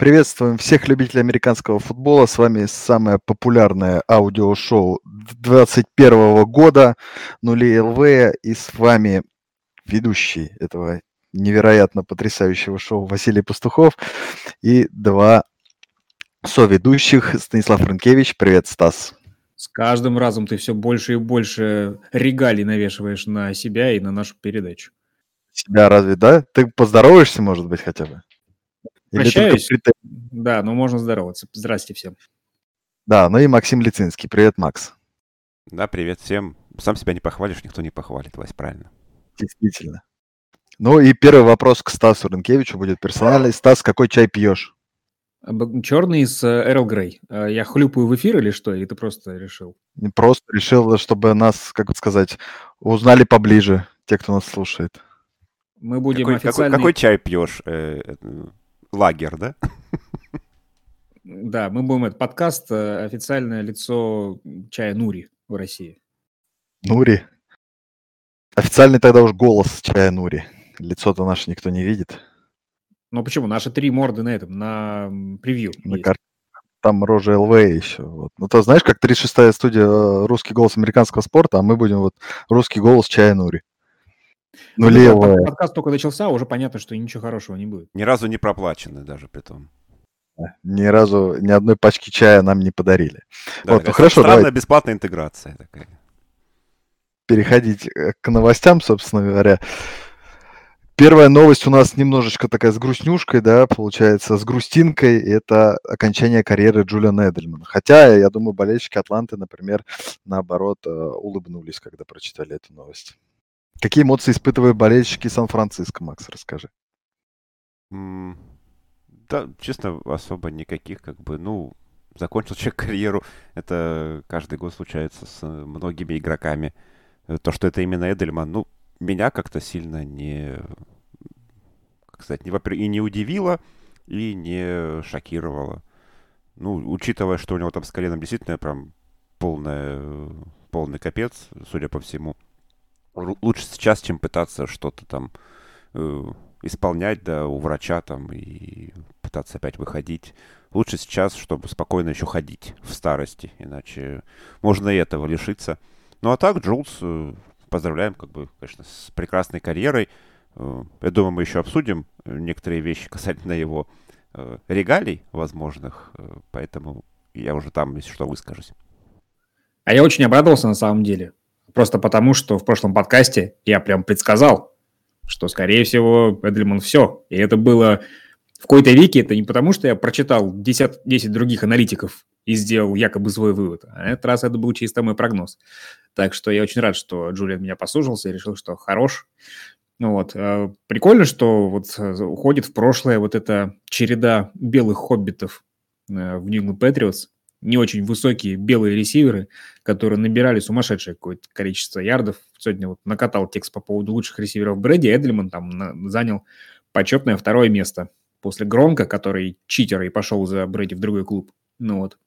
Приветствуем всех любителей американского футбола. С вами самое популярное аудиошоу 2021 года Нули ЛВ. И с вами ведущий этого невероятно потрясающего шоу Василий Пастухов и два соведущих Станислав Франкевич. Привет, Стас. С каждым разом ты все больше и больше регалий навешиваешь на себя и на нашу передачу. Себя разве, да? Ты поздороваешься, может быть, хотя бы? Прощаюсь. Да, но можно здороваться. Здрасте всем. Да, ну и Максим Лицинский. Привет, Макс. Да, привет всем. Сам себя не похвалишь, никто не похвалит, Вась, правильно. Действительно. Ну и первый вопрос к Стасу Рынкевичу будет персональный. Стас, какой чай пьешь? Черный с Эрл Грей. Я хлюпаю в эфир или что? Или ты просто решил? Просто решил, чтобы нас, как бы сказать, узнали поближе, те, кто нас слушает. Мы будем какой, официальный... какой, какой чай пьешь? Э, э, лагер, да? Да, мы будем этот подкаст э, официальное лицо чая Нури в России. Нури? Официальный тогда уж голос чая Нури. Лицо-то наше никто не видит. Ну почему? Наши три морды на этом, на превью. На кар... Там рожа ЛВ еще. Вот. Ну, то знаешь, как 36-я студия э, «Русский голос американского спорта», а мы будем вот «Русский голос чая Нури». Ну, ну левая. Подкаст только начался, уже понятно, что ничего хорошего не будет. Ни разу не проплачены даже при том. Ни разу ни одной пачки чая нам не подарили. Да, вот, ну, хорошо, странная давай. бесплатная интеграция такая. Переходить э, к новостям, собственно говоря. Первая новость у нас немножечко такая с грустнюшкой, да, получается, с грустинкой. Это окончание карьеры Джулиана Эдельмана. Хотя, я думаю, болельщики Атланты, например, наоборот, э, улыбнулись, когда прочитали эту новость. Какие эмоции испытывают болельщики Сан-Франциско, Макс, расскажи. Да, честно, особо никаких, как бы, ну, закончил человек карьеру, это каждый год случается с многими игроками. Э, то, что это именно Эдельман, ну, меня как-то сильно не, как сказать, не, и не удивило, и не шокировало. Ну, учитывая, что у него там с коленом действительно прям полная, полный капец, судя по всему лучше сейчас, чем пытаться что-то там э, исполнять, да, у врача там и пытаться опять выходить. Лучше сейчас, чтобы спокойно еще ходить в старости, иначе можно и этого лишиться. Ну а так, Джулс, э, поздравляем, как бы, конечно, с прекрасной карьерой. Э, я думаю, мы еще обсудим некоторые вещи касательно его э, регалий возможных, э, поэтому я уже там, если что, выскажусь. А я очень обрадовался на самом деле. Просто потому, что в прошлом подкасте я прям предсказал, что, скорее всего, Эдельман все. И это было в какой-то веке, это не потому, что я прочитал 10, 10 других аналитиков и сделал якобы свой вывод. А этот раз это был чисто мой прогноз. Так что я очень рад, что Джулиан меня послушался и решил, что хорош. Ну вот. Э, прикольно, что вот э, уходит в прошлое вот эта череда белых хоббитов э, в New England Patriots, не очень высокие белые ресиверы, которые набирали сумасшедшее какое-то количество ярдов. Сегодня вот накатал текст по поводу лучших ресиверов Брэди. Эдельман там на, занял почетное второе место после Громка, который читер и пошел за Брэди в другой клуб. Ну вот.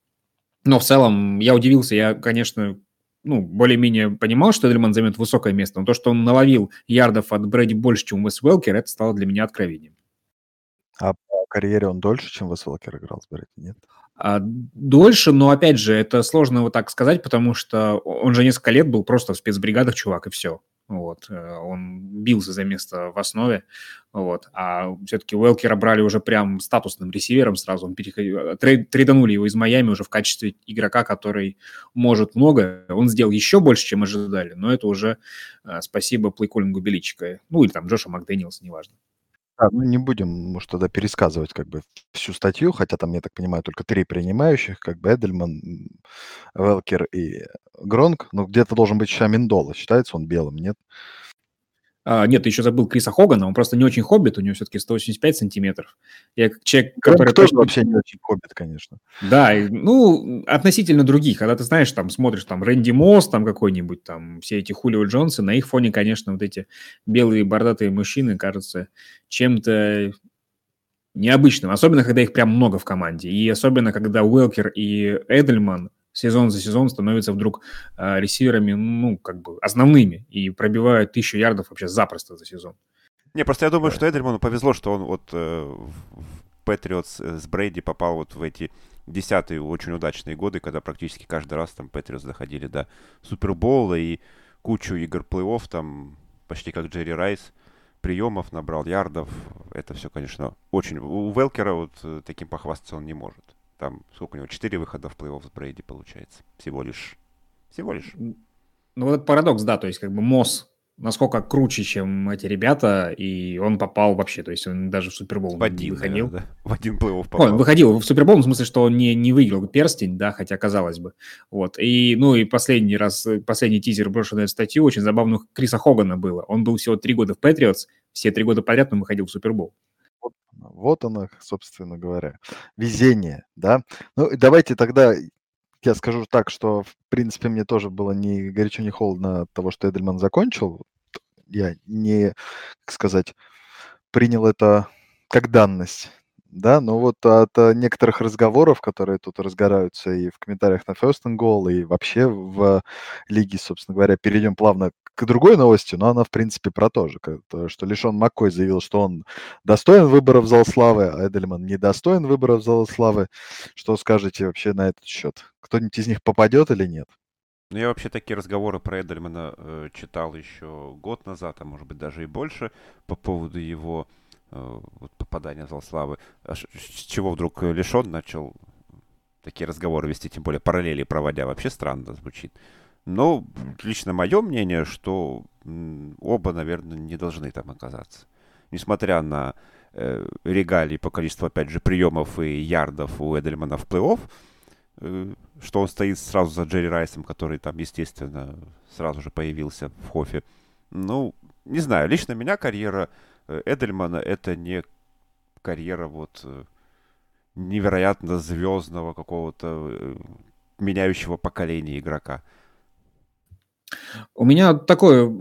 Но в целом я удивился. Я, конечно, ну, более-менее понимал, что Эдельман займет высокое место, но то, что он наловил ярдов от Брэди больше, чем Уэс Уэлкер, это стало для меня откровением. А карьере он дольше, чем Уэс Уэлкер играл с Брэди, нет? А, дольше, но опять же, это сложно вот так сказать, потому что он же несколько лет был просто в спецбригадах, чувак, и все. Вот. Э, он бился за место в основе. Вот. А все-таки Уэлкера брали уже прям статусным ресивером сразу. Он переходил, трейд, трейданули его из Майами уже в качестве игрока, который может много. Он сделал еще больше, чем ожидали, но это уже э, спасибо плейколлингу Беличика. Ну или там Джоша Макдэниелса, неважно. Да, ну не будем, может, тогда пересказывать как бы всю статью, хотя там, я так понимаю, только три принимающих, как бы Эдельман, Велкер и Гронк. Но где-то должен быть еще Аминдола. Считается он белым, нет? А, нет, ты еще забыл Криса Хогана, он просто не очень хоббит, у него все-таки 185 сантиметров. Я как человек, который... Тоже точно... вообще не очень хоббит, конечно. Да, и, ну, относительно других, когда ты знаешь, там, смотришь, там, Рэнди Мосс, там, какой-нибудь, там, все эти Хулио Джонсы, на их фоне, конечно, вот эти белые бордатые мужчины кажутся чем-то необычным, особенно, когда их прям много в команде, и особенно, когда Уэлкер и Эдельман сезон за сезон становятся вдруг э, ресиверами, ну, как бы основными и пробивают тысячу ярдов вообще запросто за сезон. Не, просто я думаю, что Эдельману повезло, что он вот э, Патриотс с Брейди попал вот в эти десятые очень удачные годы, когда практически каждый раз там Патриотс доходили до Супербола и кучу игр плей-офф, там почти как Джерри Райс, приемов набрал, ярдов. Это все, конечно, очень... У Велкера вот э, таким похвастаться он не может. Там сколько у него? Четыре выхода в плей-офф с Брейди получается. Всего лишь. Всего лишь. Ну, вот парадокс, да, то есть как бы Мосс насколько круче, чем эти ребята, и он попал вообще, то есть он даже в Супербол в один, выходил. Наверное, да. В один плей-офф попал. Он выходил в Супербол, в смысле, что он не, не выиграл перстень, да, хотя казалось бы. Вот. И, ну, и последний раз, последний тизер, брошенную статью, очень забавно, Криса Хогана было. Он был всего три года в Патриотс, все три года подряд он выходил в Супербол. Вот, оно, собственно говоря. Везение, да. Ну, давайте тогда я скажу так, что, в принципе, мне тоже было не горячо, не холодно от того, что Эдельман закончил. Я не, как сказать, принял это как данность да, но вот от э, некоторых разговоров, которые тут разгораются и в комментариях на First and Goal, и вообще в лиге, собственно говоря, перейдем плавно к другой новости, но она, в принципе, про то же, что Лишон Маккой заявил, что он достоин выбора в зал славы, а Эдельман не достоин выбора в зал славы. Что скажете вообще на этот счет? Кто-нибудь из них попадет или нет? Ну, я вообще такие разговоры про Эдельмана э, читал еще год назад, а может быть даже и больше, по поводу его Э, вот, попадания в зал славы. А с чего вдруг Лишон начал такие разговоры вести, тем более параллели проводя, вообще странно звучит. Но лично мое мнение, что оба, наверное, не должны там оказаться. Несмотря на э, регалии по количеству, опять же, приемов и ярдов у Эдельмана в плей-офф, э, что он стоит сразу за Джерри Райсом, который там, естественно, сразу же появился в Хофе. Ну, не знаю, лично меня карьера Э, Эдельмана это не карьера вот э, невероятно звездного какого-то э, меняющего поколения игрока. У меня такое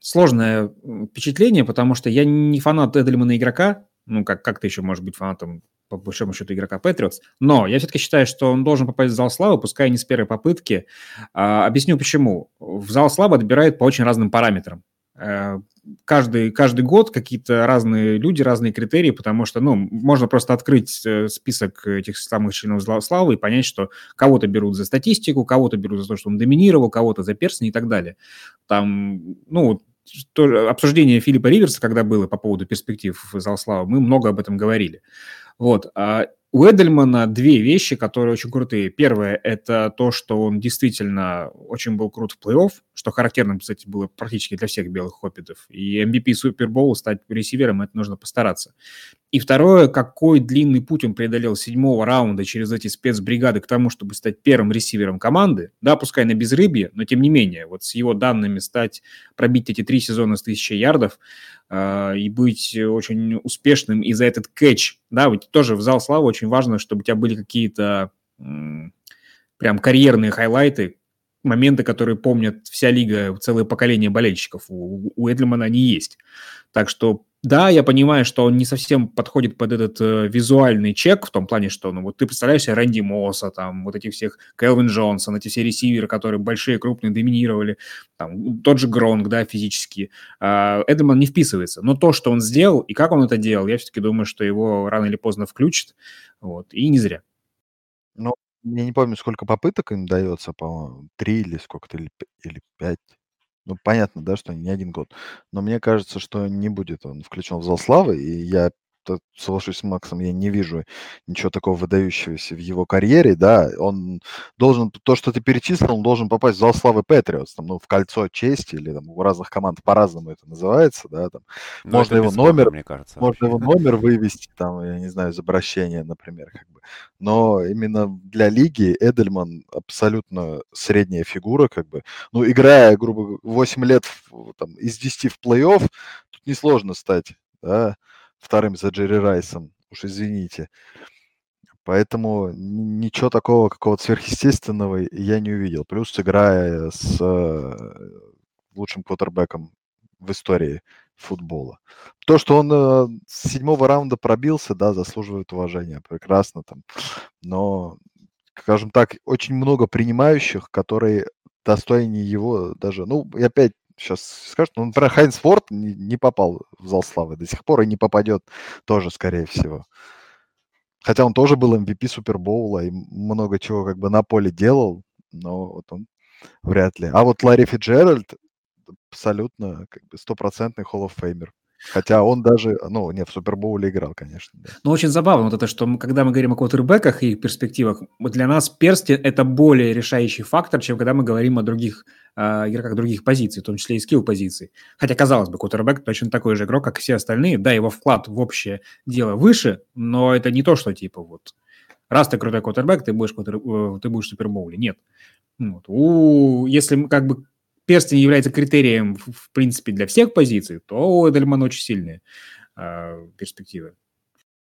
сложное впечатление, потому что я не фанат Эдельмана игрока, ну, как, как ты еще можешь быть фанатом, по большому счету, игрока Патриотс, но я все-таки считаю, что он должен попасть в зал славы, пускай не с первой попытки. А, объясню почему. В зал славы отбирают по очень разным параметрам каждый, каждый год какие-то разные люди, разные критерии, потому что, ну, можно просто открыть э, список этих самых членов славы и понять, что кого-то берут за статистику, кого-то берут за то, что он доминировал, кого-то за перстень и так далее. Там, ну, то, обсуждение Филиппа Риверса, когда было по поводу перспектив зал славы, мы много об этом говорили. Вот. У Эдельмана две вещи, которые очень крутые. Первое – это то, что он действительно очень был крут в плей-офф, что характерно, кстати, было практически для всех белых хоппитов. И MVP Супербоул стать ресивером – это нужно постараться. И второе, какой длинный путь он преодолел седьмого раунда через эти спецбригады к тому, чтобы стать первым ресивером команды. Да, пускай на безрыбье, но тем не менее, вот с его данными стать, пробить эти три сезона с тысячи ярдов э, и быть очень успешным и за этот кэч, да, ведь тоже в зал славы очень важно, чтобы у тебя были какие-то э, прям карьерные хайлайты, моменты, которые помнят вся лига, целое поколение болельщиков. У, у Эдлимана они есть. Так что да, я понимаю, что он не совсем подходит под этот э, визуальный чек, в том плане, что, ну, вот ты представляешь себе Рэнди Мосса, там, вот этих всех, Келвин Джонсон, эти все ресиверы, которые большие, крупные, доминировали, там, тот же Гронг, да, физически. Э, Эдельман не вписывается. Но то, что он сделал, и как он это делал, я все-таки думаю, что его рано или поздно включат, вот, и не зря. Ну, я не помню, сколько попыток им дается, по-моему, три или сколько-то, или пять. Ну, понятно, да, что не один год. Но мне кажется, что не будет он включен в зал славы, и я соглашусь с Максом, я не вижу ничего такого выдающегося в его карьере, да, он должен, то, что ты перечислил, он должен попасть в зал славы Патриотс, там, ну, в кольцо чести, или там у разных команд по-разному это называется, да, там, Но можно его номер, мне кажется, можно его номер вывести, там, я не знаю, из обращения, например, как бы, но именно для лиги Эдельман абсолютно средняя фигура, как бы, ну, играя, грубо 8 лет в, там, из 10 в плей-офф, тут несложно стать, да, вторым за Джерри Райсом. Уж извините. Поэтому ничего такого какого-то сверхъестественного я не увидел. Плюс играя с э, лучшим квотербеком в истории футбола. То, что он э, с седьмого раунда пробился, да, заслуживает уважения. Прекрасно там. Но, скажем так, очень много принимающих, которые достойнее его даже, ну, и опять сейчас скажут, ну, например, Хайнс Форд не, не попал в зал славы до сих пор и не попадет тоже, скорее всего. Хотя он тоже был MVP Супербоула и много чего как бы на поле делал, но вот он вряд ли. А вот Ларри Фиджеральд абсолютно как бы стопроцентный Hall of Famer. Хотя он даже, ну, не, в Супербоуле играл, конечно. Да. Ну, очень забавно вот это, что мы, когда мы говорим о квотербеках и их перспективах, для нас перстень – это более решающий фактор, чем когда мы говорим о других э, игроках других позиций, в том числе и скилл-позиций. Хотя, казалось бы, квотербек точно такой же игрок, как и все остальные. Да, его вклад в общее дело выше, но это не то, что типа вот раз ты крутой квотербек, ты будешь, квотер... Э, ты будешь в Супербоуле. Нет. Вот. У... Если как бы перстень является критерием, в принципе, для всех позиций, то у Эдельмана очень сильные э, перспективы.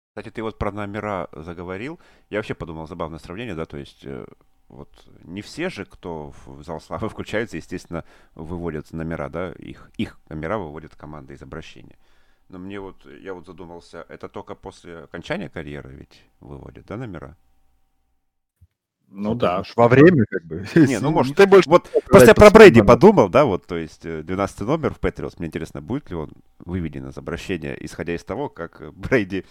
Кстати, ты вот про номера заговорил. Я вообще подумал, забавное сравнение, да, то есть э, вот не все же, кто в зал славы включается, естественно, выводят номера, да, их, их номера выводят команда из обращения. Но мне вот, я вот задумался, это только после окончания карьеры ведь выводят, да, номера? Ну да. Во время, как бы. Не, ну может, ты больше... Вот просто я про Брэди подумал, да, вот, то есть 12 э, номер в Патриотс, мне интересно, будет ли он выведен из обращения, исходя из того, как Брейди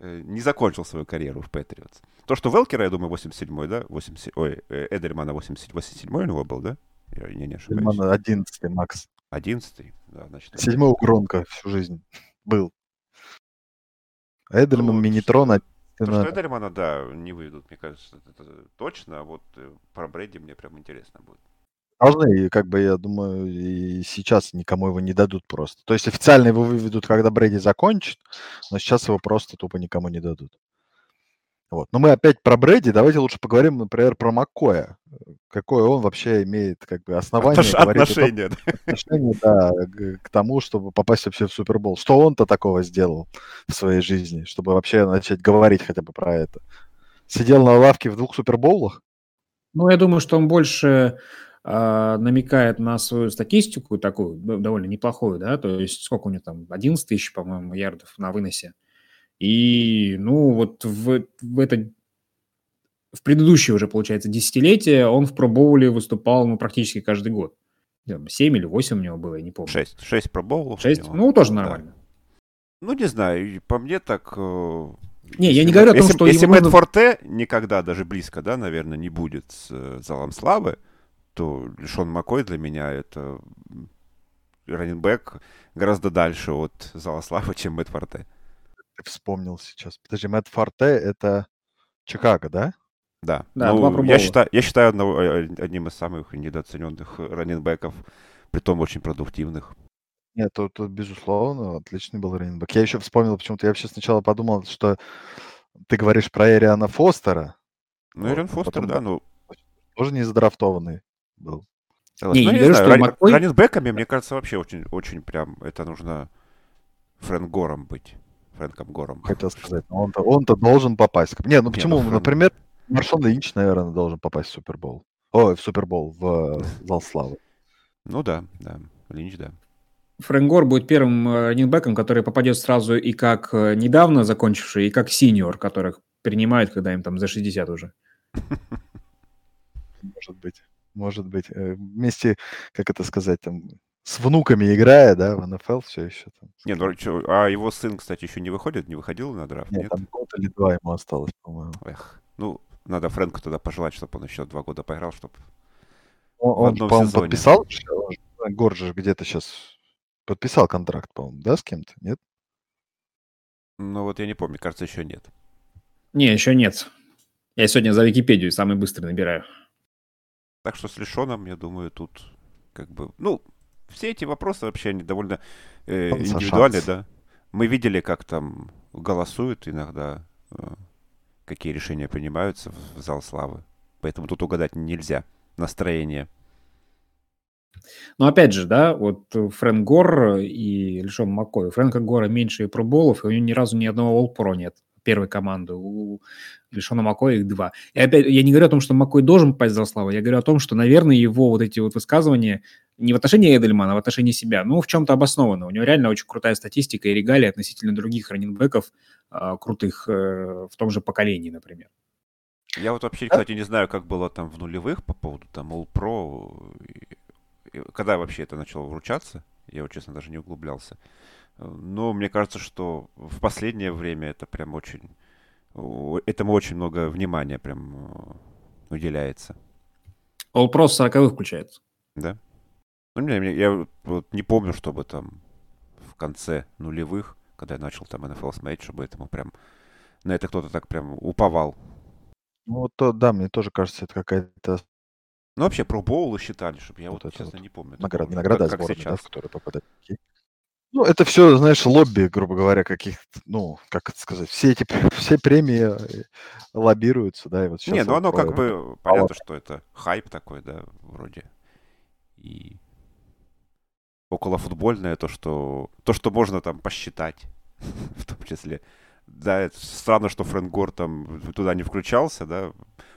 э, не закончил свою карьеру в Патриотс. То, что Велкера, я думаю, 87-й, да? 80... Ой, э, Эдельмана 87-й у него был, да? Я не, не ошибаюсь. Эдельмана 11-й, Макс. 11-й, да, значит. Седьмой у Гронка всю жизнь был. Эдельман, ну, Минитрон, то, что Эдельмана, да, не выйдут, мне кажется, это точно. А вот э, про Брэди мне прям интересно будет. Должны, и как бы, я думаю, и сейчас никому его не дадут просто. То есть официально его выведут, когда Брэди закончит, но сейчас его просто тупо никому не дадут. Вот. Но мы опять про Брэди, давайте лучше поговорим, например, про Маккоя. Какое он вообще имеет как бы основание. Отнош... Отношение, да. Отношение, да, к тому, чтобы попасть вообще в Супербол. Что он-то такого сделал в своей жизни, чтобы вообще начать говорить хотя бы про это? Сидел на лавке в двух Суперболах? Ну, я думаю, что он больше э, намекает на свою статистику такую, довольно неплохую, да, то есть сколько у него там, 11 тысяч, по-моему, ярдов на выносе. И, ну, вот в, в это в предыдущее уже, получается, десятилетие он в пробоуле выступал ну, практически каждый год. Семь или восемь у него было, я не помню. Шесть. Шесть пробоулов. Шесть? Ну, тоже нормально. Да. Ну, не знаю, по мне так... Э, не, я не говорю о том, если, что... Если Мэтт нужно... Форте никогда, даже близко, да, наверное, не будет с э, залом славы, то Шон Маккой для меня это раненбэк гораздо дальше от зала славы, чем Мэтт Форте вспомнил сейчас. Подожди, Мэтт Форте это Чикаго, да? Да. да ну, я, считаю, я считаю одного, э, одним из самых недооцененных раненбеков, при том очень продуктивных. Нет, тут, тут безусловно, отличный был раненбек. Я еще вспомнил почему-то, я вообще сначала подумал, что ты говоришь про Эриана Фостера. Ну, Эриан вот, Фостер, да, ну... Тоже не задрафтованный был. Не, ну, не, не знаю, ран, Маккой... раненбеками, мне кажется, вообще очень, очень прям, это нужно Фрэнк Гором быть. Фрэнком Гором. Хотел сказать, он-то, он-то должен попасть. Не, ну почему? Не, ну, Например, Маршон Линч, наверное, должен попасть в Супербол. Ой, в Супербол, в э, Зал Славы. Ну да, да, Линч, да. Фрэнк Гор будет первым э, раннинбеком, который попадет сразу и как э, недавно закончивший, и как синьор, которых принимают, когда им там за 60 уже. Может быть, может быть. Вместе, как это сказать, там, с внуками играя, да, в НФЛ все еще там. Не, ну что, а его сын, кстати, еще не выходит, не выходил на драфт, нет? Нет, там год или два ему осталось, по-моему. Эх, ну, надо Фрэнку тогда пожелать, чтобы он еще два года поиграл, чтобы Он, он по-моему, подписал, Горджи где-то сейчас подписал контракт, по-моему, да, с кем-то, нет? Ну вот я не помню, кажется, еще нет. Не, еще нет. Я сегодня за Википедию самый быстрый набираю. Так что с Лишоном, я думаю, тут как бы... Ну, все эти вопросы вообще они довольно э, индивидуальны, да. Мы видели, как там голосуют иногда, э, какие решения принимаются в, в зал славы. Поэтому тут угадать нельзя настроение. Но опять же, да, вот Фрэнк Гор и Лишон Маккой. У Фрэнка Гора меньше проболов, и у него ни разу ни одного All-Pro нет первой команды. У Лишона Маккоя их два. И опять, я не говорю о том, что Маккой должен попасть за славу, я говорю о том, что, наверное, его вот эти вот высказывания не в отношении Эдельмана, а в отношении себя, ну, в чем-то обоснованы. У него реально очень крутая статистика и регалии относительно других раненбеков а, крутых а, в том же поколении, например. Я вот вообще, кстати, не знаю, как было там в нулевых по поводу там All Pro. когда вообще это начало вручаться, я вот, честно, даже не углублялся. Но мне кажется, что в последнее время это прям очень... Этому очень много внимания прям уделяется. All Pro 40 включается. Да? Ну, не, я вот не помню, чтобы там в конце нулевых, когда я начал там NFL смотреть, чтобы этому прям на это кто-то так прям уповал. Ну, вот то, да, мне тоже кажется, это какая-то ну, вообще, про боулы считали, чтобы я вот, вот честно, вот не помню. Награда, не награда, как, сборная, сейчас. да, в которую попадают. Ну, это все, знаешь, лобби, грубо говоря, каких ну, как это сказать, все эти все премии э, лоббируются, да, и вот Не, ну оно как бы, понятно, что это хайп такой, да, вроде. И около футбольное то, что то, что можно там посчитать, в том числе. Да, это странно, что Фрэнк Гор там туда не включался, да.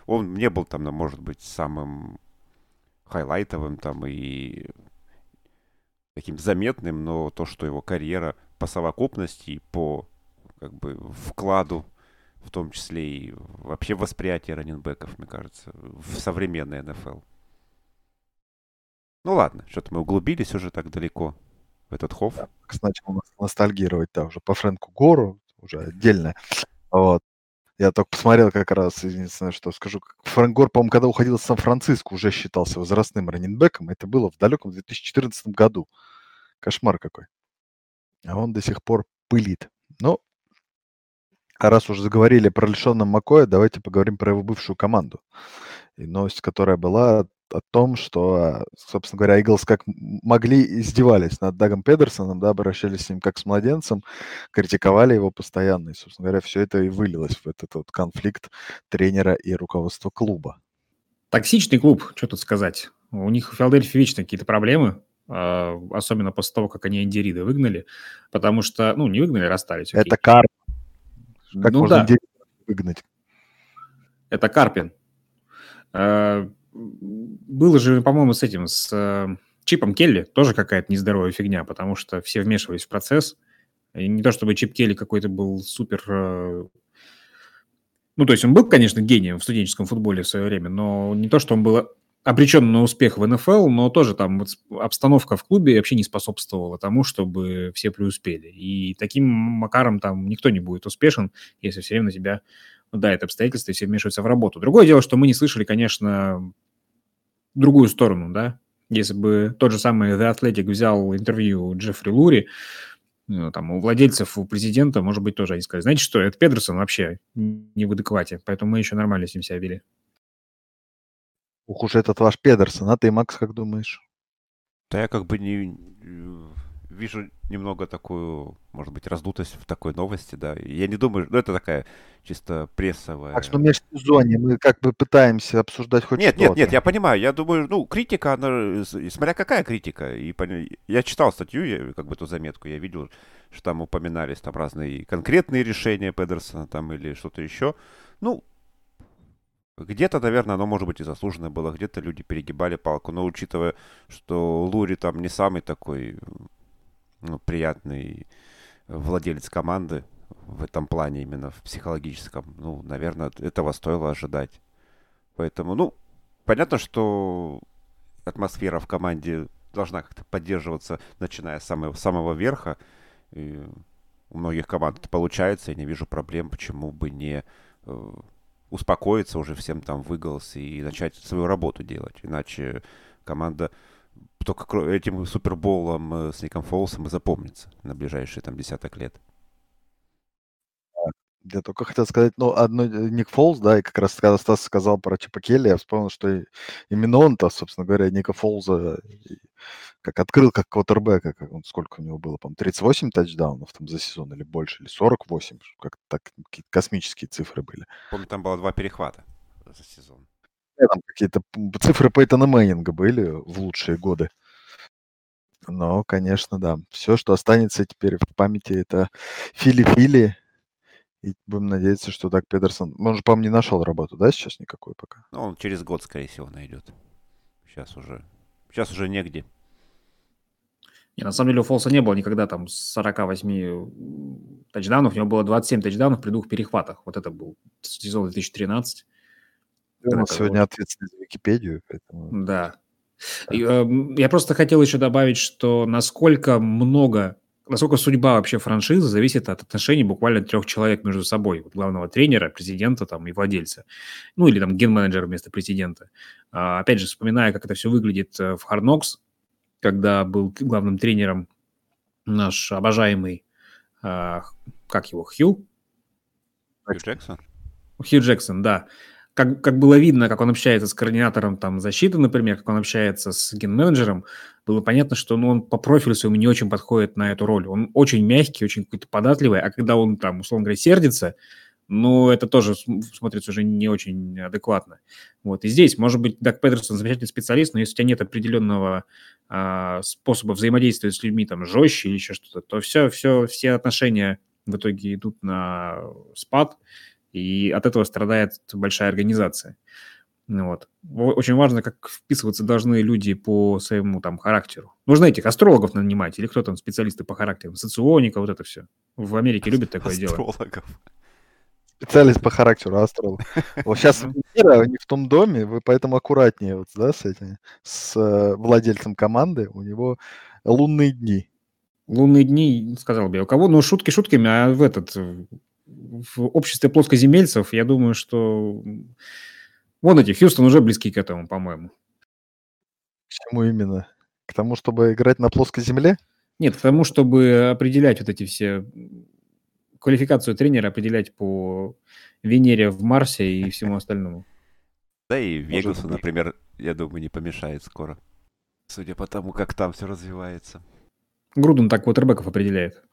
Он не был там, может быть, самым хайлайтовым там и таким заметным, но то, что его карьера по совокупности и по как бы вкладу, в том числе и вообще восприятие раненбеков, мне кажется, в современный НФЛ. Ну ладно, что-то мы углубились уже так далеко в этот хов. Да, начал ностальгировать, да, уже по Фрэнку Гору, уже отдельно. Вот. Я только посмотрел как раз, единственное, что скажу, Фрэнк Гор, по-моему, когда уходил из Сан-Франциско, уже считался возрастным раненбеком. Это было в далеком 2014 году. Кошмар какой. А он до сих пор пылит. Ну, а раз уже заговорили про лишенного Макоя, давайте поговорим про его бывшую команду. И новость, которая была о том, что, собственно говоря, Иглс как могли издевались над Дагом Педерсоном, да, обращались с ним как с младенцем, критиковали его постоянно. И, собственно говоря, все это и вылилось в этот вот конфликт тренера и руководства клуба. Токсичный клуб, что тут сказать. У них в Филадельфии вечно какие-то проблемы, а, особенно после того, как они Индирида выгнали, потому что, ну, не выгнали, расстались. Окей. Это Карп. Как ну, можно да. выгнать? Это Карпин. Было же, по-моему, с этим, с э, Чипом Келли тоже какая-то нездоровая фигня, потому что все вмешивались в процесс. И не то чтобы Чип Келли какой-то был супер... Э, ну, то есть он был, конечно, гением в студенческом футболе в свое время, но не то, что он был обречен на успех в НФЛ, но тоже там вот обстановка в клубе вообще не способствовала тому, чтобы все преуспели. И таким макаром там никто не будет успешен, если все время на тебя да, это обстоятельства, и все вмешиваются в работу. Другое дело, что мы не слышали, конечно, другую сторону, да. Если бы тот же самый The Athletic взял интервью Джеффри Лури, ну, там, у владельцев, у президента, может быть, тоже они сказали, знаете что, это Педерсон вообще не в адеквате, поэтому мы еще нормально с ним себя вели. Ух уж этот ваш Педерсон, а ты, Макс, как думаешь? Да я как бы не вижу немного такую, может быть, раздутость в такой новости, да. Я не думаю, ну это такая чисто прессовая. Так что между зоне мы как бы пытаемся обсуждать хоть Нет, что-то. нет, нет, я понимаю. Я думаю, ну, критика, она, смотря какая критика. И я читал статью, я, как бы эту заметку, я видел, что там упоминались там разные конкретные решения Педерсона там или что-то еще. Ну, где-то, наверное, оно, может быть, и заслуженно было, где-то люди перегибали палку, но учитывая, что Лури там не самый такой ну, приятный владелец команды в этом плане, именно в психологическом. Ну, наверное, этого стоило ожидать. Поэтому, ну, понятно, что атмосфера в команде должна как-то поддерживаться, начиная с самого, самого верха. И у многих команд это получается, я не вижу проблем, почему бы не э, успокоиться уже всем там выголос и начать свою работу делать. Иначе команда только этим Суперболом э, с Ником Фолсом и запомнится на ближайшие там десяток лет. Я только хотел сказать, ну, одно, э, Ник Фолс, да, и как раз когда Стас сказал про Чипа Келли, я вспомнил, что именно он-то, собственно говоря, Ника Фолза как открыл как квотербека, как он, сколько у него было, по-моему, 38 тачдаунов там за сезон или больше, или 48, как так какие-то космические цифры были. Помню, там было два перехвата за сезон там какие-то цифры Пейтона Мэннинга были в лучшие годы. Но, конечно, да. Все, что останется теперь в памяти, это Фили-Фили. И будем надеяться, что так Педерсон... Он же, по-моему, не нашел работу, да, сейчас никакой пока? Ну, он через год, скорее всего, найдет. Сейчас уже... Сейчас уже негде. Не, на самом деле у Фолса не было никогда там 48 тачдаунов. У него было 27 тачдаунов при двух перехватах. Вот это был сезон 2013. Нас сегодня ответственный за Википедию, поэтому... Да. Эм, я просто хотел еще добавить, что насколько много, насколько судьба вообще франшизы зависит от отношений буквально трех человек между собой. Вот главного тренера, президента там и владельца. Ну или там ген-менеджера вместо президента. А, опять же, вспоминая, как это все выглядит э, в Knocks, когда был главным тренером наш обожаемый, а, как его, Хью? Хью Джексон? Хью Джексон, да как, как было видно, как он общается с координатором там, защиты, например, как он общается с ген-менеджером, было понятно, что ну, он по профилю своему не очень подходит на эту роль. Он очень мягкий, очень какой-то податливый, а когда он там, условно говоря, сердится, ну, это тоже смотрится уже не очень адекватно. Вот. И здесь, может быть, Даг Петерсон замечательный специалист, но если у тебя нет определенного а, способа взаимодействия с людьми там жестче или еще что-то, то все, все, все отношения в итоге идут на спад, и от этого страдает большая организация. Ну вот. Очень важно, как вписываться должны люди по своему там характеру. Нужно этих астрологов нанимать или кто там специалисты по характеру, соционика, вот это все. В Америке любят такое дело. Астрологов. Специалист по характеру, астролог. Вот сейчас Мира не в том доме, вы поэтому аккуратнее вот, да, с этим, с э, владельцем команды, у него лунные дни. Лунные дни, сказал бы я. У кого? Ну, шутки шутками, а в этот, в обществе плоскоземельцев, я думаю, что вон эти, Хьюстон уже близки к этому, по-моему. К чему именно? К тому, чтобы играть на плоской земле? Нет, к тому, чтобы определять вот эти все квалификацию тренера определять по Венере в Марсе и всему остальному. Да и Вегасу, например, я думаю, не помешает скоро. Судя по тому, как там все развивается. Груден так квотербеков определяет.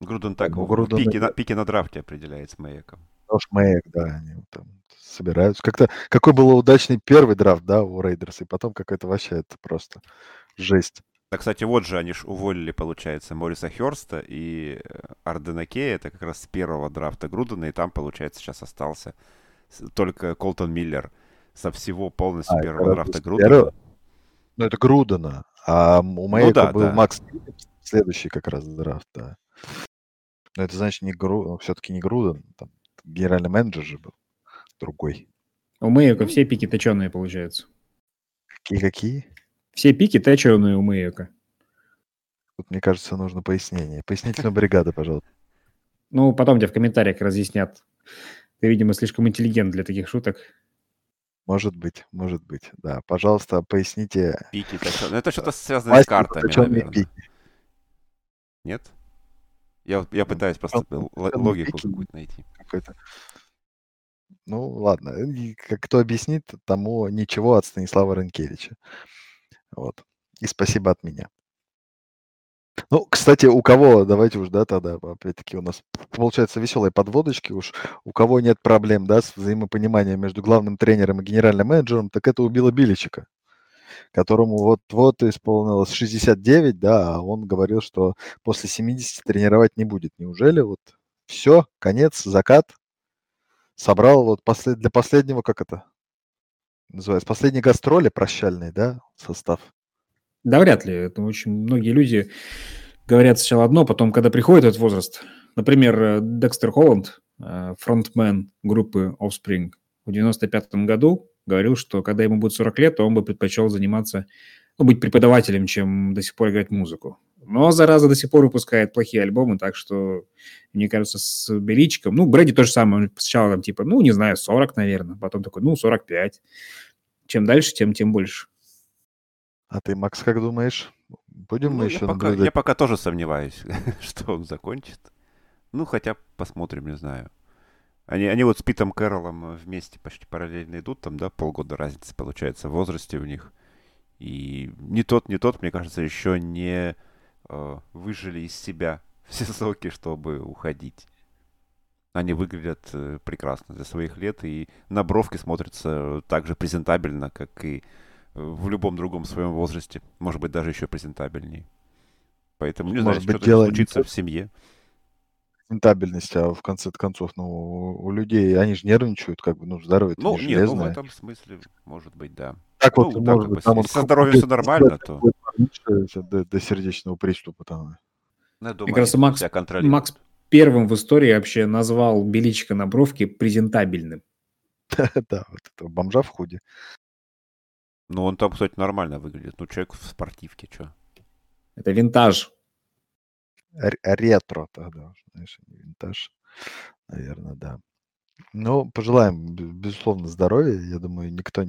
Груден так ну, Груден... пике, на, пике на драфте определяет с Мэйоком. Потому Мэйок, да, они там собираются. Как-то какой был удачный первый драфт, да, у Рейдерс, и потом какой-то вообще это просто жесть. Да, кстати, вот же они ж уволили, получается, Мориса Херста и э, Ардена Кея, это как раз с первого драфта Грудена, и там, получается, сейчас остался только Колтон Миллер со всего полностью а, первого драфта Грудена. Ну, это Грудена, а у Мэйка ну, да, был да. Макс следующий как раз драфт, да. Но это значит не Гру... все-таки не Груден, там генеральный менеджер же был другой. У Мэйока все пики точеные, получается. Какие-какие? Все пики точеные у Мэйока. Тут, мне кажется, нужно пояснение. Пояснительная бригада, пожалуйста. Ну, потом тебе в комментариях разъяснят. Ты, видимо, слишком интеллигент для таких шуток. Может быть, может быть, да. Пожалуйста, поясните. Пики точеные. Это что-то связано с картами, наверное. Пики. Нет? Я, я пытаюсь просто логику какую-то найти. Какой-то. Ну, ладно. Кто объяснит, тому ничего от Станислава Ренкевича. Вот. И спасибо от меня. Ну, кстати, у кого, давайте уж, да, тогда, опять-таки, у нас получается веселые подводочки уж, у кого нет проблем, да, с взаимопониманием между главным тренером и генеральным менеджером, так это у Билла Биличика которому вот-вот исполнилось 69, да, а он говорил, что после 70 тренировать не будет. Неужели вот все, конец, закат? Собрал вот послед... для последнего, как это называется, последней гастроли прощальной, да, состав? Да, вряд ли. Это очень многие люди говорят сначала одно, потом, когда приходит этот возраст, например, э, Декстер Холланд, э, фронтмен группы Offspring, в 95 году говорил, что когда ему будет 40 лет, то он бы предпочел заниматься, ну, быть преподавателем, чем до сих пор играть музыку. Но, зараза, до сих пор выпускает плохие альбомы, так что, мне кажется, с Беличиком... Ну, Брэди то же самое. Он сначала там типа, ну, не знаю, 40, наверное. Потом такой, ну, 45. Чем дальше, тем, тем больше. А ты, Макс, как думаешь? Будем ну, мы еще я пока, я пока тоже сомневаюсь, что он закончит. Ну, хотя посмотрим, не знаю. Они, они вот с Питом Кэрролом вместе почти параллельно идут, там, да, полгода разницы получается в возрасте у них. И ни тот, ни тот, мне кажется, еще не э, выжили из себя все соки, чтобы уходить. Они выглядят э, прекрасно для своих лет, и на бровке смотрятся так же презентабельно, как и в любом другом своем возрасте. Может быть, даже еще презентабельнее. Поэтому не знаю, что-то случится в семье рентабельность, а в конце концов, ну, у людей, они же нервничают, как бы, ну, здоровье Ну, не нет, ну, в этом смысле, может быть, да. Так вот, Ну, да, может быть, там если со здоровьем все нормально, то, до, до сердечного приступа там. ну, я думаю, Как раз Макс, Макс первым в истории вообще назвал Беличика на бровке презентабельным. Да, вот этого бомжа в худе. Ну, он там, кстати, нормально выглядит. Ну, человек в спортивке, что? Это винтаж. Ретро тогда, знаешь, не винтаж, наверное, да. Ну, пожелаем, бе- безусловно, здоровья. Я думаю, никто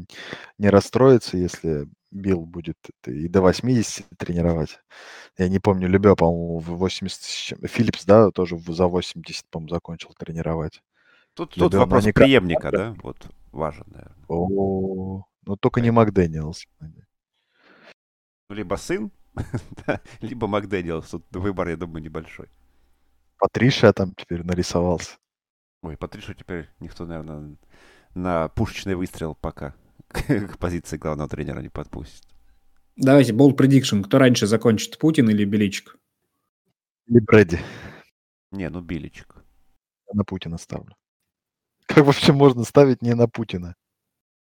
не расстроится, если Билл будет и до 80 тренировать. Я не помню, Любя, по-моему, в 80... с чем- Филлипс, да, тоже за 80, по-моему, закончил тренировать. Тут, тут Любя вопрос наверняка- преемника, да? Вот важен, наверное. О, ну только не Макдэниелс. Ну, либо сын, либо Макдэниелс. Тут выбор, я думаю, небольшой. Патриша там теперь нарисовался. Ой, Патришу теперь никто, наверное, на пушечный выстрел пока к позиции главного тренера не подпустит. Давайте, bold prediction. Кто раньше закончит, Путин или Беличик? Или Брэди. Не, ну Биличек. Я на Путина ставлю. Как вообще можно ставить не на Путина?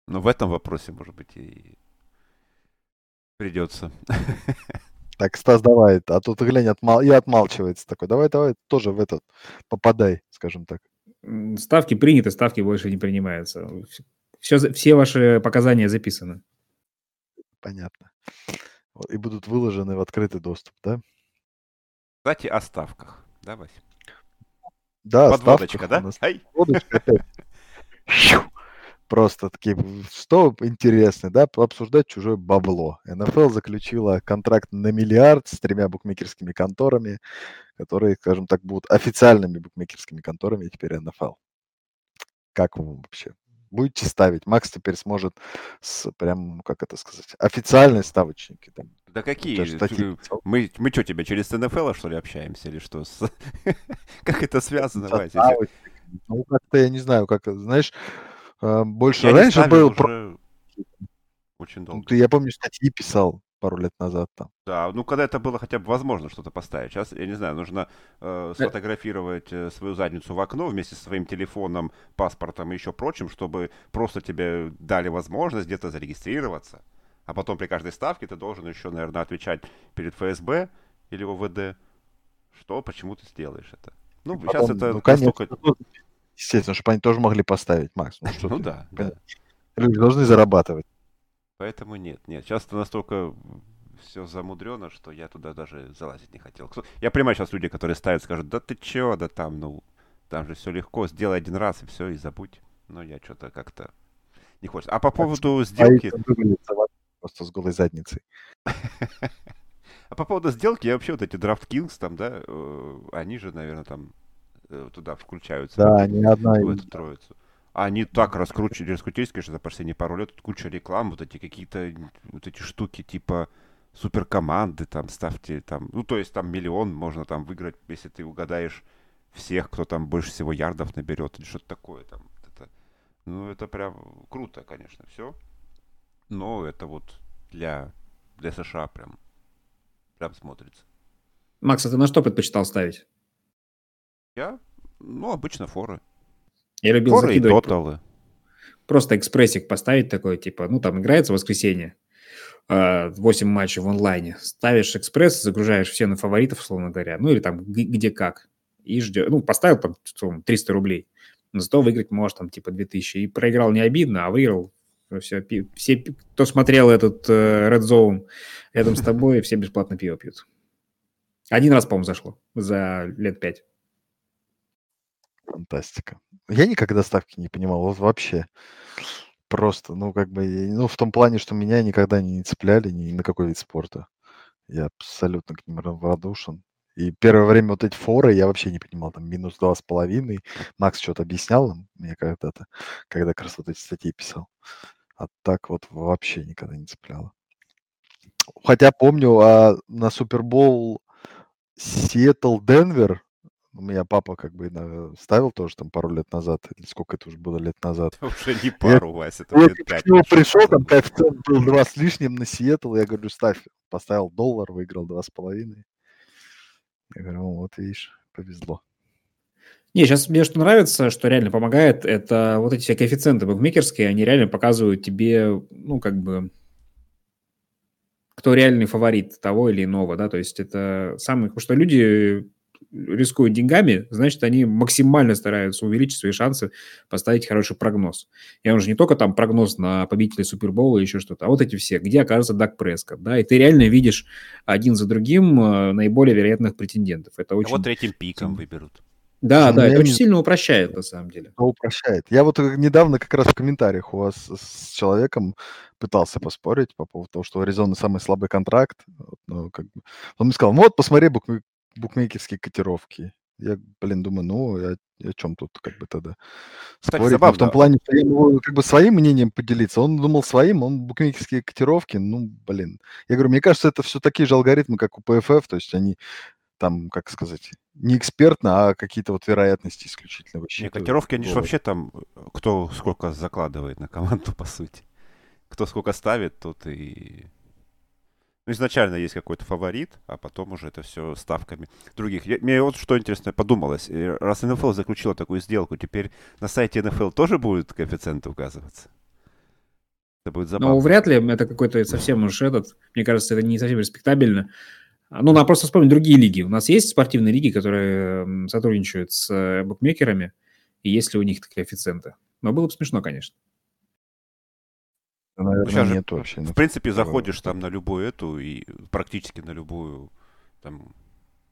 Но в этом вопросе, может быть, и придется. Так, Стас, давай, а тут глянь, отмал... и отмалчивается такой. Давай, давай, тоже в этот попадай, скажем так. Ставки приняты, ставки больше не принимаются. Все, все ваши показания записаны. Понятно. И будут выложены в открытый доступ, да? Кстати, о ставках. Да, Вась? Да, Подводочка, ставках да? у нас Ай! подводочка опять. Просто такие, что интересно, да, обсуждать чужое бабло. НФЛ заключила контракт на миллиард с тремя букмекерскими конторами, которые, скажем так, будут официальными букмекерскими конторами теперь НФЛ. Как вам вообще? Будете ставить? Макс теперь сможет с прям, как это сказать, официальные ставочники. Там, Да какие? Ты-. Мы, мы что, тебя через НФЛ, что ли, общаемся или что? Как это связано. Ну, как-то я не знаю, как, знаешь, больше Я раньше был, про- уже очень ну, долго. ты, я помню, статьи писал пару лет назад там. Да, ну когда это было хотя бы возможно что-то поставить. Сейчас, я не знаю, нужно э, сфотографировать э, свою задницу в окно вместе со своим телефоном, паспортом и еще прочим, чтобы просто тебе дали возможность где-то зарегистрироваться. А потом при каждой ставке ты должен еще, наверное, отвечать перед ФСБ или ОВД, что, почему ты сделаешь это. Ну, сейчас Потом, это ну, конечно, настолько... естественно, чтобы они тоже могли поставить, Макс. Ну, что Ну ты, да, да. Люди должны зарабатывать. Поэтому нет, нет. Сейчас это настолько все замудрено, что я туда даже залазить не хотел. Я понимаю сейчас люди, которые ставят, скажут, да ты чё, да там, ну, там же все легко, сделай один раз и все, и забудь. Но я что-то как-то не хочется. А по поводу сделки, просто с голой задницей. а по поводу сделки, я вообще вот эти DraftKings там, да, э, они же, наверное, там туда включаются. Да, в они одна в эту троицу. Они так раскручивали, раскрутились, конечно, за последние пару лет. Тут куча рекламы, вот эти какие-то вот эти штуки типа суперкоманды, там, ставьте там, ну, то есть там миллион можно там выиграть, если ты угадаешь всех, кто там больше всего ярдов наберет или что-то такое там. Это, ну, это прям круто, конечно, все. Но это вот для, для США прям, прям смотрится. Макс, а ты на что предпочитал ставить? Я, ну, обычно форы. Я любил Форы и закидывать тоталы. просто экспрессик поставить такой, типа, ну, там играется в воскресенье, э, 8 матчей в онлайне, ставишь экспресс, загружаешь все на фаворитов, условно говоря, ну, или там где как, и ждешь, ну, поставил там условно, 300 рублей, но зато выиграть можешь там, типа, 2000, и проиграл не обидно, а выиграл все, все, кто смотрел этот э, Red Zone рядом с тобой, все бесплатно пиво пьют. Один раз, по-моему, зашло за лет пять. Фантастика. Я никогда ставки не понимал, вот вообще. Просто, ну, как бы, ну, в том плане, что меня никогда не цепляли ни на какой вид спорта. Я абсолютно к ним равнодушен. И первое время вот эти форы я вообще не понимал, там минус два с половиной. Макс что-то объяснял мне когда-то, когда как раз вот эти статьи писал. А так вот вообще никогда не цепляло. Хотя помню, а, на Супербол Сиэтл Денвер у меня папа как бы ставил тоже там пару лет назад, или сколько это уже было лет назад. Уже не пару, Вася, это Я лет пять. прошло. пришел, там коэффициент был два с лишним на Сиэтл, я говорю, ставь. Поставил доллар, выиграл два с половиной. Я говорю, «Ну, вот видишь, повезло. Не, сейчас мне что нравится, что реально помогает, это вот эти все коэффициенты букмекерские, они реально показывают тебе, ну, как бы, кто реальный фаворит того или иного, да, то есть это самый, потому что люди рискуют деньгами, значит, они максимально стараются увеличить свои шансы поставить хороший прогноз. И он же не только там прогноз на победителя Супербола и еще что-то, а вот эти все, где окажется Дак Прескотт, да, и ты реально видишь один за другим э, наиболее вероятных претендентов. Это очень... А вот третьим пиком выберут. Да, Ну, да, я это очень не- сильно упрощает на самом деле. Упрощает. Я вот э, недавно как раз в комментариях у вас с человеком пытался поспорить по поводу того, что у Аризоны самый слабый контракт. Ну, как бы. Он мне сказал, ну вот посмотри букмекерские котировки. Я, блин, думаю, ну, я, о чем тут как бы тогда Кстати, спорить? Ну, в том забавно. плане, что я могу как бы своим мнением поделиться. Он думал своим, он букмекерские котировки, ну, блин. Я говорю, мне кажется, это все такие же алгоритмы, как у ПФФ, то есть они там, как сказать, не экспертно, а какие-то вот вероятности исключительно высчитывают. котировки, они же вообще там, кто сколько закладывает на команду, по сути. Кто сколько ставит, тот и... Ну, изначально есть какой-то фаворит, а потом уже это все ставками других. Я- мне вот что интересно подумалось. э, Раз НФЛ заключила такую сделку, теперь на сайте НФЛ тоже будут коэффициенты указываться? Это будет забавно. Ну, вряд ли это какой-то совсем уж этот. Мне кажется, это не совсем респектабельно. Ну, надо просто вспомнить другие лиги. У нас есть спортивные лиги, которые сотрудничают с э, букмекерами, и есть ли у них коэффициенты. Но было бы смешно, конечно. Наверное, сейчас же, нет вообще. В ну, принципе, заходишь там на любую эту и практически на любую там,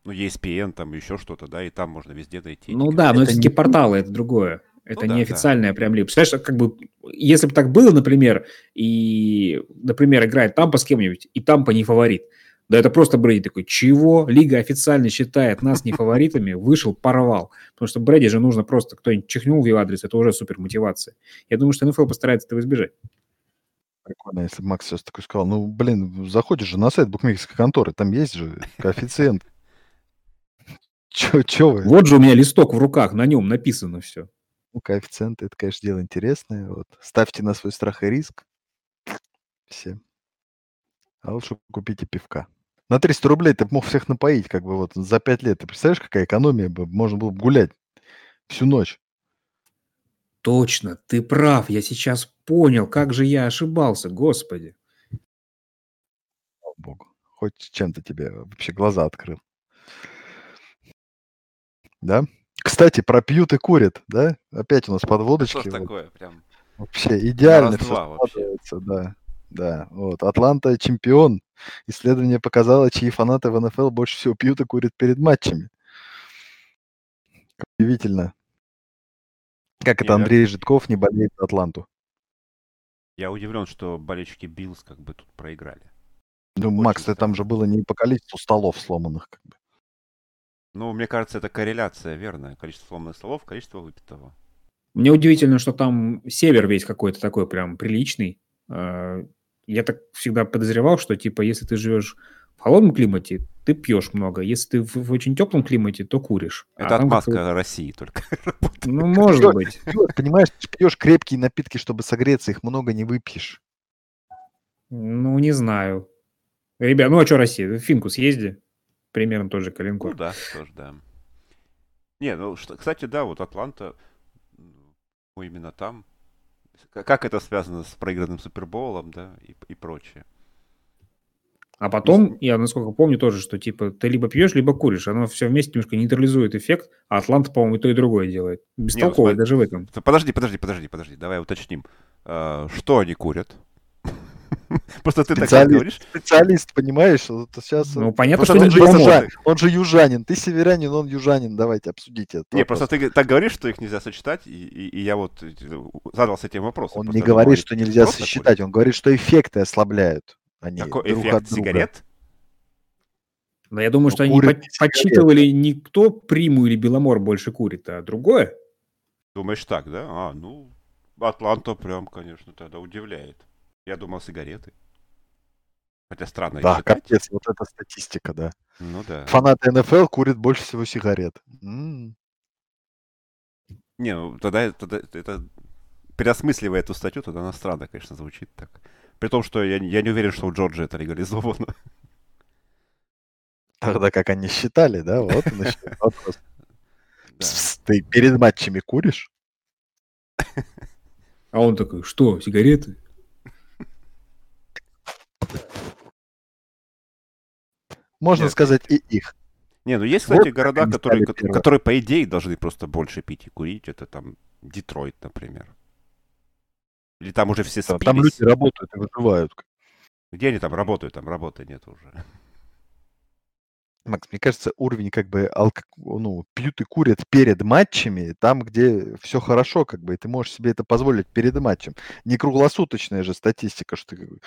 ну, ESPN, там еще что-то, да, и там можно везде найти. Ну да, но Это это не- все-таки порталы, это другое. Это да, не да. прям лига. Представляешь, как бы, если бы так было, например, и, например, играет Тампа с кем-нибудь, и Тампа не фаворит, да это просто Брэди такой, чего? Лига официально считает нас не фаворитами, вышел, порвал. Потому что Брэди же нужно просто, кто-нибудь чихнул в его адрес, это уже супер мотивация. Я думаю, что НФЛ постарается этого избежать. Прикольно, если бы Макс сейчас такой сказал, ну, блин, заходишь же на сайт букмекерской конторы, там есть же коэффициент. Чё, чё вы? Вот же у меня листок в руках, на нем написано все. Ну, коэффициенты, это, конечно, дело интересное. Вот. Ставьте на свой страх и риск. Все. А лучше купите пивка. На 300 рублей ты мог всех напоить, как бы вот за 5 лет. Ты представляешь, какая экономия бы? Можно было бы гулять всю ночь. Точно, ты прав, я сейчас понял, как же я ошибался, господи. Слава богу. Хоть чем-то тебе вообще глаза открыл. Да? Кстати, про пьют и курят, да? Опять у нас подводочки. Что вот. такое? Прям Вообще идеально все вообще. складывается, да. Да, вот. Атланта чемпион. Исследование показало, чьи фанаты в НФЛ больше всего пьют и курят перед матчами. Удивительно. Как это Андрей Житков не болеет за Атланту? Я удивлен, что болельщики Биллс как бы тут проиграли. Ну, Очень Макс, ты там же было не по количеству столов сломанных. Как бы. Ну, мне кажется, это корреляция верная. Количество сломанных столов, количество выпитого. Мне удивительно, что там север весь какой-то такой прям приличный. Э, Я так всегда подозревал, что типа если ты живешь холодном климате, ты пьешь много. Если ты в, в очень теплом климате, то куришь. А Это там отмазка как-то- России только. Ну, может быть. понимаешь, пьешь крепкие напитки, чтобы согреться, их много не выпьешь. Ну, не знаю. Ребят, ну а что Россия? В Финку съезди. Примерно тот же Ну Калинкор. да, тоже да. Не, ну, что, кстати, да, вот Атланта, ну, именно там. Как это связано с проигранным Суперболом, да, и, и прочее. А потом, я насколько помню тоже, что типа ты либо пьешь, либо куришь. Оно все вместе немножко нейтрализует эффект, а Атланта, по-моему, и то, и другое делает. Бестолковый смотри. даже в этом. Подожди, подожди, подожди, подожди, давай уточним. А, Что они курят? Просто ты так говоришь. Специалист, понимаешь? Вот сейчас... Ну, понятно, что он, же, ты- он же южанин. Ты северянин, он южанин. Давайте обсудите это. Не, просто ты так говоришь, что их нельзя сочетать, и, и- и я вот э, задался этим вопросом. Он Просто не говорит, что нельзя сосчитать. Он говорит, что эффекты ослабляют. Они Какой друг от эффект друга. сигарет? Но я думаю, Ну, что они под- сигареты. подсчитывали не кто приму или беломор больше курит, а другое. Думаешь так, да? А, ну, Атланта прям, конечно, тогда удивляет. Я думал сигареты. Хотя странно Да, считать. капец, вот эта статистика, да. Ну да. Фанаты НФЛ курят больше всего сигарет. М. Не, ну тогда, тогда это переосмысливая эту статью, тогда она странно, конечно, звучит так. При том, что я, не- я не уверен, что в Джорджии это легализовано. Тогда как они считали, да? Вот вопрос. Ты перед матчами куришь? А он такой, что, сигареты? Можно Нет. сказать и их. Не, ну есть, кстати, Вот города, которые, которые, по идее, должны просто больше пить и курить. Это там Детройт, например. Или там уже все Там, спились. там люди работают и выживают. Где они там работают? Там работы нет уже. Макс, мне кажется, уровень как бы алко... ну, пьют и курят перед матчами, там, где все хорошо, как бы, и ты можешь себе это позволить перед матчем. Не круглосуточная же статистика, что ты как бы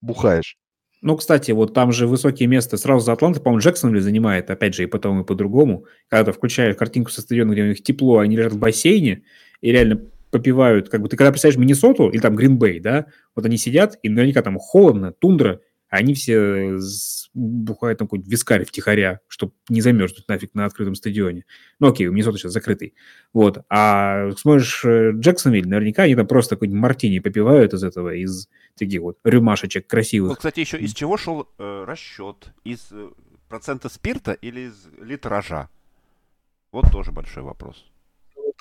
бухаешь. Ну, кстати, вот там же высокие места сразу за Атлантой, по-моему, Джексонвилл занимает, опять же, и потом, и по-другому. Когда ты включаешь картинку со стадиона, где у них тепло, они лежат в бассейне и реально попивают, как бы ты когда представляешь Миннесоту или там Гринбей, да, вот они сидят, и наверняка там холодно, тундра, а они все с- бухают там какой-нибудь вискарь втихаря, чтобы не замерзнуть нафиг на открытом стадионе. Ну, окей, у Миннесота сейчас закрытый. Вот. А смотришь э, Джексонвилл, наверняка они там просто какой-нибудь мартини попивают из этого, из таких вот рюмашечек красивых. Вот, кстати, еще из чего шел э, расчет? Из э, процента спирта или из литража? Вот тоже большой вопрос.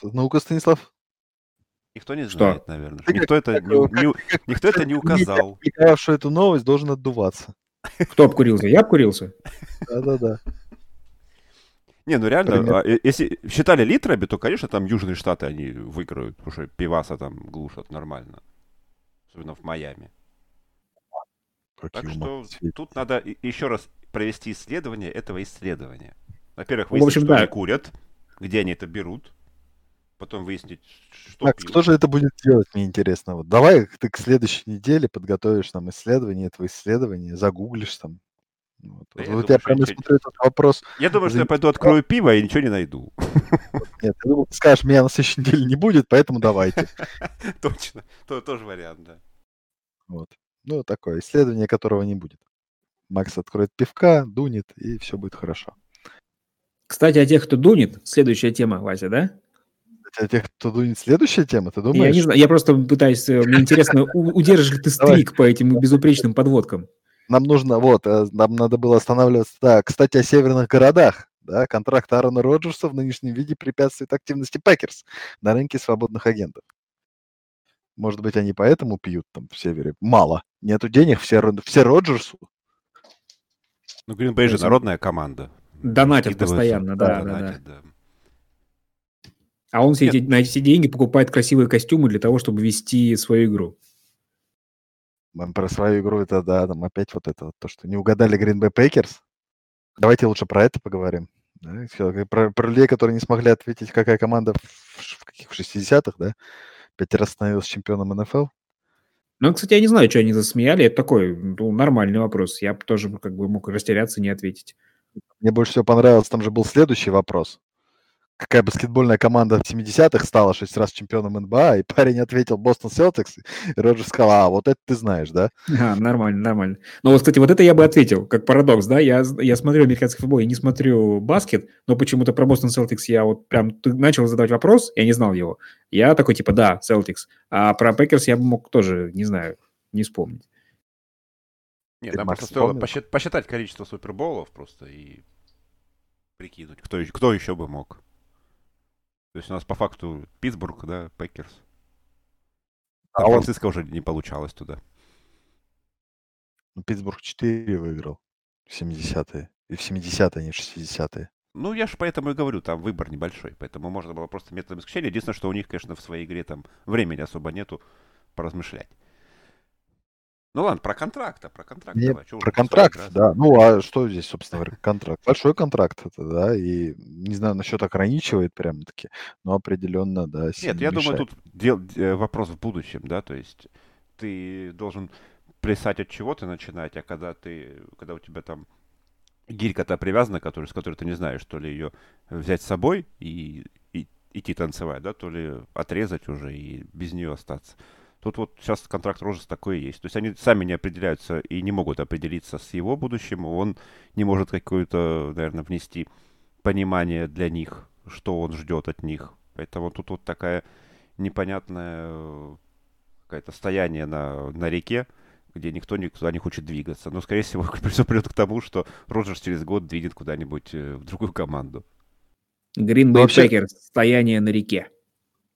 Ну-ка, Станислав. Никто не Что? знает, наверное. Ты Никто это как, не, как- не как никто это не указал. Опубликовавший эту новость должен отдуваться. Кто обкурился? Я обкурился? Да-да-да. Не, ну реально, а, э, если считали литрами, то, конечно, там Южные Штаты они выиграют, потому что пиваса там глушат нормально. Особенно в Майами. Так что тут надо еще раз провести исследование этого исследования. Во-первых, Ну, в выяснить, общем, что да. они курят, где они это берут, потом выяснить, что Макс, пьют. кто же это будет делать, мне интересно. Вот давай ты к следующей неделе подготовишь нам исследование этого исследования, загуглишь там. Вот, Да Вот я я думаю, прямо ничего- смотрю этот вопрос. Я думаю, что я за- пойду открою пиво и ничего не найду. Нет, ты думал, ты скажешь, меня на следующей неделе не будет, поэтому давайте. Точно. То, тоже вариант, да. Вот. Ну, такое исследование, которого не будет. Макс откроет пивка, дунет, и все будет хорошо. Кстати, о тех, кто дунет, следующая тема, Вася, да? Для тех, кто дунет, следующая тема, ты Я не думаешь? знаю, я просто пытаюсь, э, мне интересно, удержишь ли ты streak по этим безупречным подводкам? Нам нужно, вот, э, нам надо было останавливаться. Да, кстати, о северных городах. Да, контракт Аарона Роджерса в нынешнем виде препятствует активности Пекерс на рынке свободных агентов. Может быть, они поэтому пьют там в севере? Мало. Нету денег, все, все Роджерсу. Ну, Гринбей же Если- народная команда. Донатят постоянно, да, да, донатят, да. да. А он все эти, на эти деньги покупает красивые костюмы для того, чтобы вести свою игру. Про свою игру это, да, там опять вот это, вот, то, что не угадали Green Bay Packers. Давайте лучше про это поговорим. да, Про, про людей, которые не смогли ответить, какая команда в, в каких в 60-х, да, пять раз становилась чемпионом НФЛ. Ну, кстати, я не знаю, что они засмеяли. Это такой ну, нормальный вопрос. Я бы тоже как бы мог растеряться и не ответить. Мне больше всего понравилось, там же был следующий вопрос. Какая баскетбольная команда в 70-х стала шесть раз чемпионом НБА, и парень ответил Бостон Селтикс, и Роджер сказал, а, вот это ты знаешь, да? А, нормально, нормально. Но вот, кстати, вот это я бы ответил, как парадокс, да? Я, я смотрю американский футбол, я не смотрю баскет, но почему-то про Бостон Celtics я вот прям ты начал задавать вопрос, я не знал его. Я такой, типа, да, Steelers. А про Пекерс я бы мог тоже, не знаю, не вспомнить. Нет, Макс, просто стоило посчитать количество суперболов просто и прикинуть, кто, кто еще бы мог. То есть у нас по факту Питтсбург, да, Пекерс. А он- Сан-Франциско уже не получалось туда. Ну, Питтсбург 4 выиграл в 70-е. И в 70-е, а не в 60-е. Ну, я же поэтому и говорю, там выбор небольшой, поэтому можно было просто методом исключения. Единственное, что у них, конечно, в своей игре там времени особо нету поразмышлять. Ну ладно, про контракт, а про контракт Не, давай. Про контракт, раз? да. Ну, а что здесь, собственно говоря, контракт? Большой контракт это, да, и не знаю, насчет ограничивает прямо-таки, но определенно, да, Нет, сильно я думаю, тут дел- э, вопрос в будущем, да, то есть ты должен плясать от чего-то начинать, а когда ты, когда у тебя там гирька-то привязана, который, с которой ты не знаешь, то ли ее взять с собой и, и идти танцевать, да, то ли отрезать уже и без нее остаться. Тут вот сейчас контракт Рожес такой и есть. То есть они сами не определяются и не могут определиться с его будущим. Он не может какое-то, наверное, внести понимание для них, что он ждет от них. Поэтому тут вот такая непонятное э, какое-то стояние на, на реке, где никто никуда не хочет двигаться. Но, скорее всего, все придет к тому, что Роджерс через год двинет куда-нибудь э, в другую команду. Green Bay вообще- Packers, стояние на реке.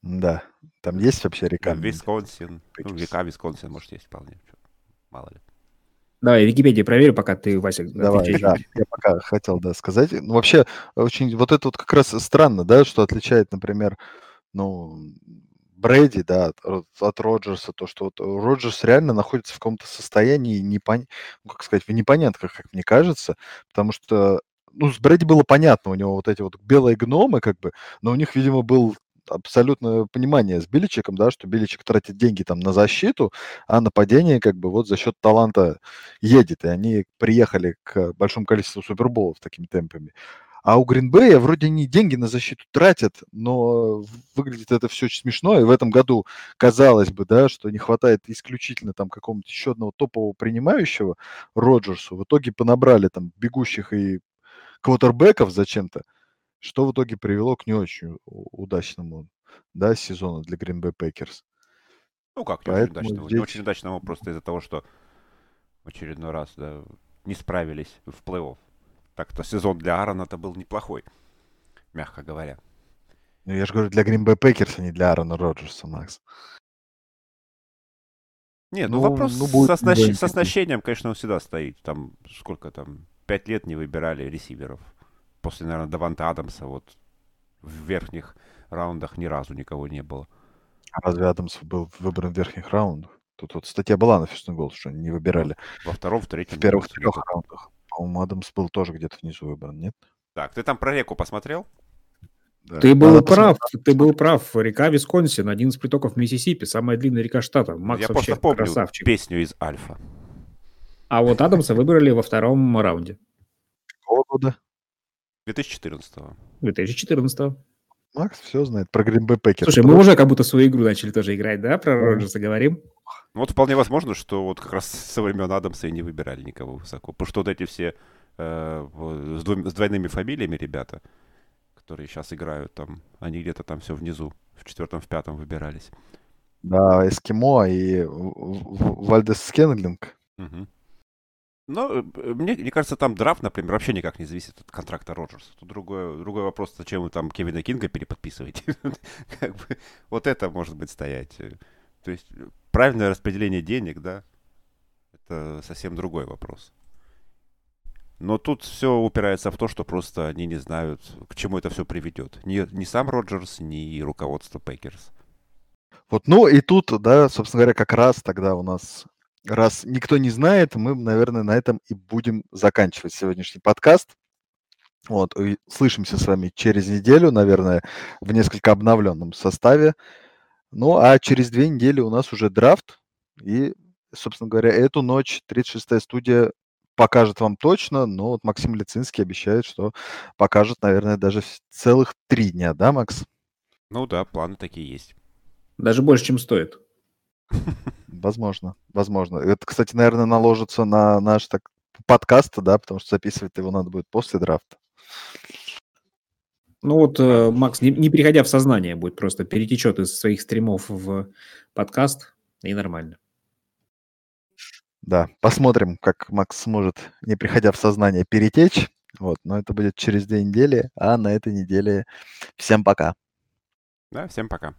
Да, там есть вообще река? Висконсин. Ну, река Висконсин, может, есть вполне. Мало ли. Давай, Википедию проверю, пока ты, Вася, Давай, отвечаешь. да, я пока хотел, да, сказать. Ну, вообще, очень, вот это вот как раз странно, да, что отличает, например, ну, Брэди, да, от, от Роджерса, то, что вот Роджерс реально находится в каком-то состоянии, непон... ну, как сказать, в непонятках, как мне кажется, потому что, ну, с Брэди было понятно, у него вот эти вот белые гномы, как бы, но у них, видимо, был абсолютное понимание с Биличиком, да, что Биличик тратит деньги там на защиту, а нападение как бы вот за счет таланта едет, и они приехали к большому количеству суперболов такими темпами. А у Гринбея вроде они деньги на защиту тратят, но выглядит это все очень смешно. И в этом году казалось бы, да, что не хватает исключительно там какого-то еще одного топового принимающего Роджерсу. В итоге понабрали там бегущих и квотербеков зачем-то, что в итоге привело к не очень удачному да, сезону для Green Bay Packers. Ну как, не очень Поэтому удачного. Не здесь- очень удачного просто из-за того, что в очередной раз да, не справились в плей-офф. Так-то сезон для Аарона-то был неплохой, мягко говоря. Ну, я же говорю, для Green Bay Packers, а не для Аарона Роджерса, Макс. Не, ну, Ну, вопрос ну, будет со, оснащ- такой. оснащением, конечно, он всегда стоит. Там сколько там, пять лет не выбирали ресиверов. После, наверное, Даванта Адамса вот в верхних раундах ни разу никого не было. А разве Адамс был выбран в верхних раундах? Тут вот статья была на and Goal, что они не выбирали Во втором, в третьем. в первых трех раундах. По-моему, Адамс был тоже где-то внизу выбран, нет? Так, ты там про реку посмотрел? Да. Ты был Надо прав, посмотреть. ты был прав. Река Висконсин, один из притоков Миссисипи, самая длинная река штата. Макс Я вообще просто помню красавчик. песню из Альфа. А вот Адамса выбрали во втором раунде Какого года? 2014 2014 Макс все знает про Green Bay Packers. Слушай, мы уже как будто свою игру начали тоже играть, да? Про. Роджерса говорим. Ну, Вот вполне возможно, что вот как раз со времен Адамса и не выбирали никого высоко. Потому что вот эти все э, с, двум- с двойными фамилиями ребята, которые сейчас играют там, они где-то там все внизу, в четвертом, в пятом выбирались. Да, Эскимо и Вальдес Скенлинг. Мгм. Но э, мне, мне кажется, там драфт, например, вообще никак не зависит от контракта Роджерса. Тут другой, другой вопрос, зачем вы там Кевина Кинга переподписываете. Как бы Вот это может быть стоять. Э, То есть э, правильное распределение денег, да, это совсем другой вопрос. Но тут все упирается в то, что просто они не знают, к чему это все приведет. Ни, ни сам Роджерс, ни руководство Пекерс. Вот, ну и тут, да, собственно говоря, как раз тогда у нас, раз никто не знает, мы, наверное, на этом и будем заканчивать сегодняшний подкаст. Вот, и слышимся с вами через неделю, наверное, в несколько обновленном составе. Ну, а через две недели у нас уже драфт. И, собственно говоря, эту ночь 36-я студия покажет вам точно, но вот Максим Лицинский обещает, что покажет, наверное, даже целых три дня, да, Макс? Ну да, планы такие есть. Даже больше, чем стоит. Возможно, возможно. Это, кстати, наверное, наложится на наш так, подкаст, да, потому что записывать его надо будет после драфта. Ну вот, э, Макс, не, не переходя в сознание, будет просто перетечет из своих стримов в подкаст, и нормально. Да, посмотрим, как Макс сможет, не приходя в сознание, перетечь. Вот, но это будет через две недели, а на этой неделе всем пока. Да, всем пока.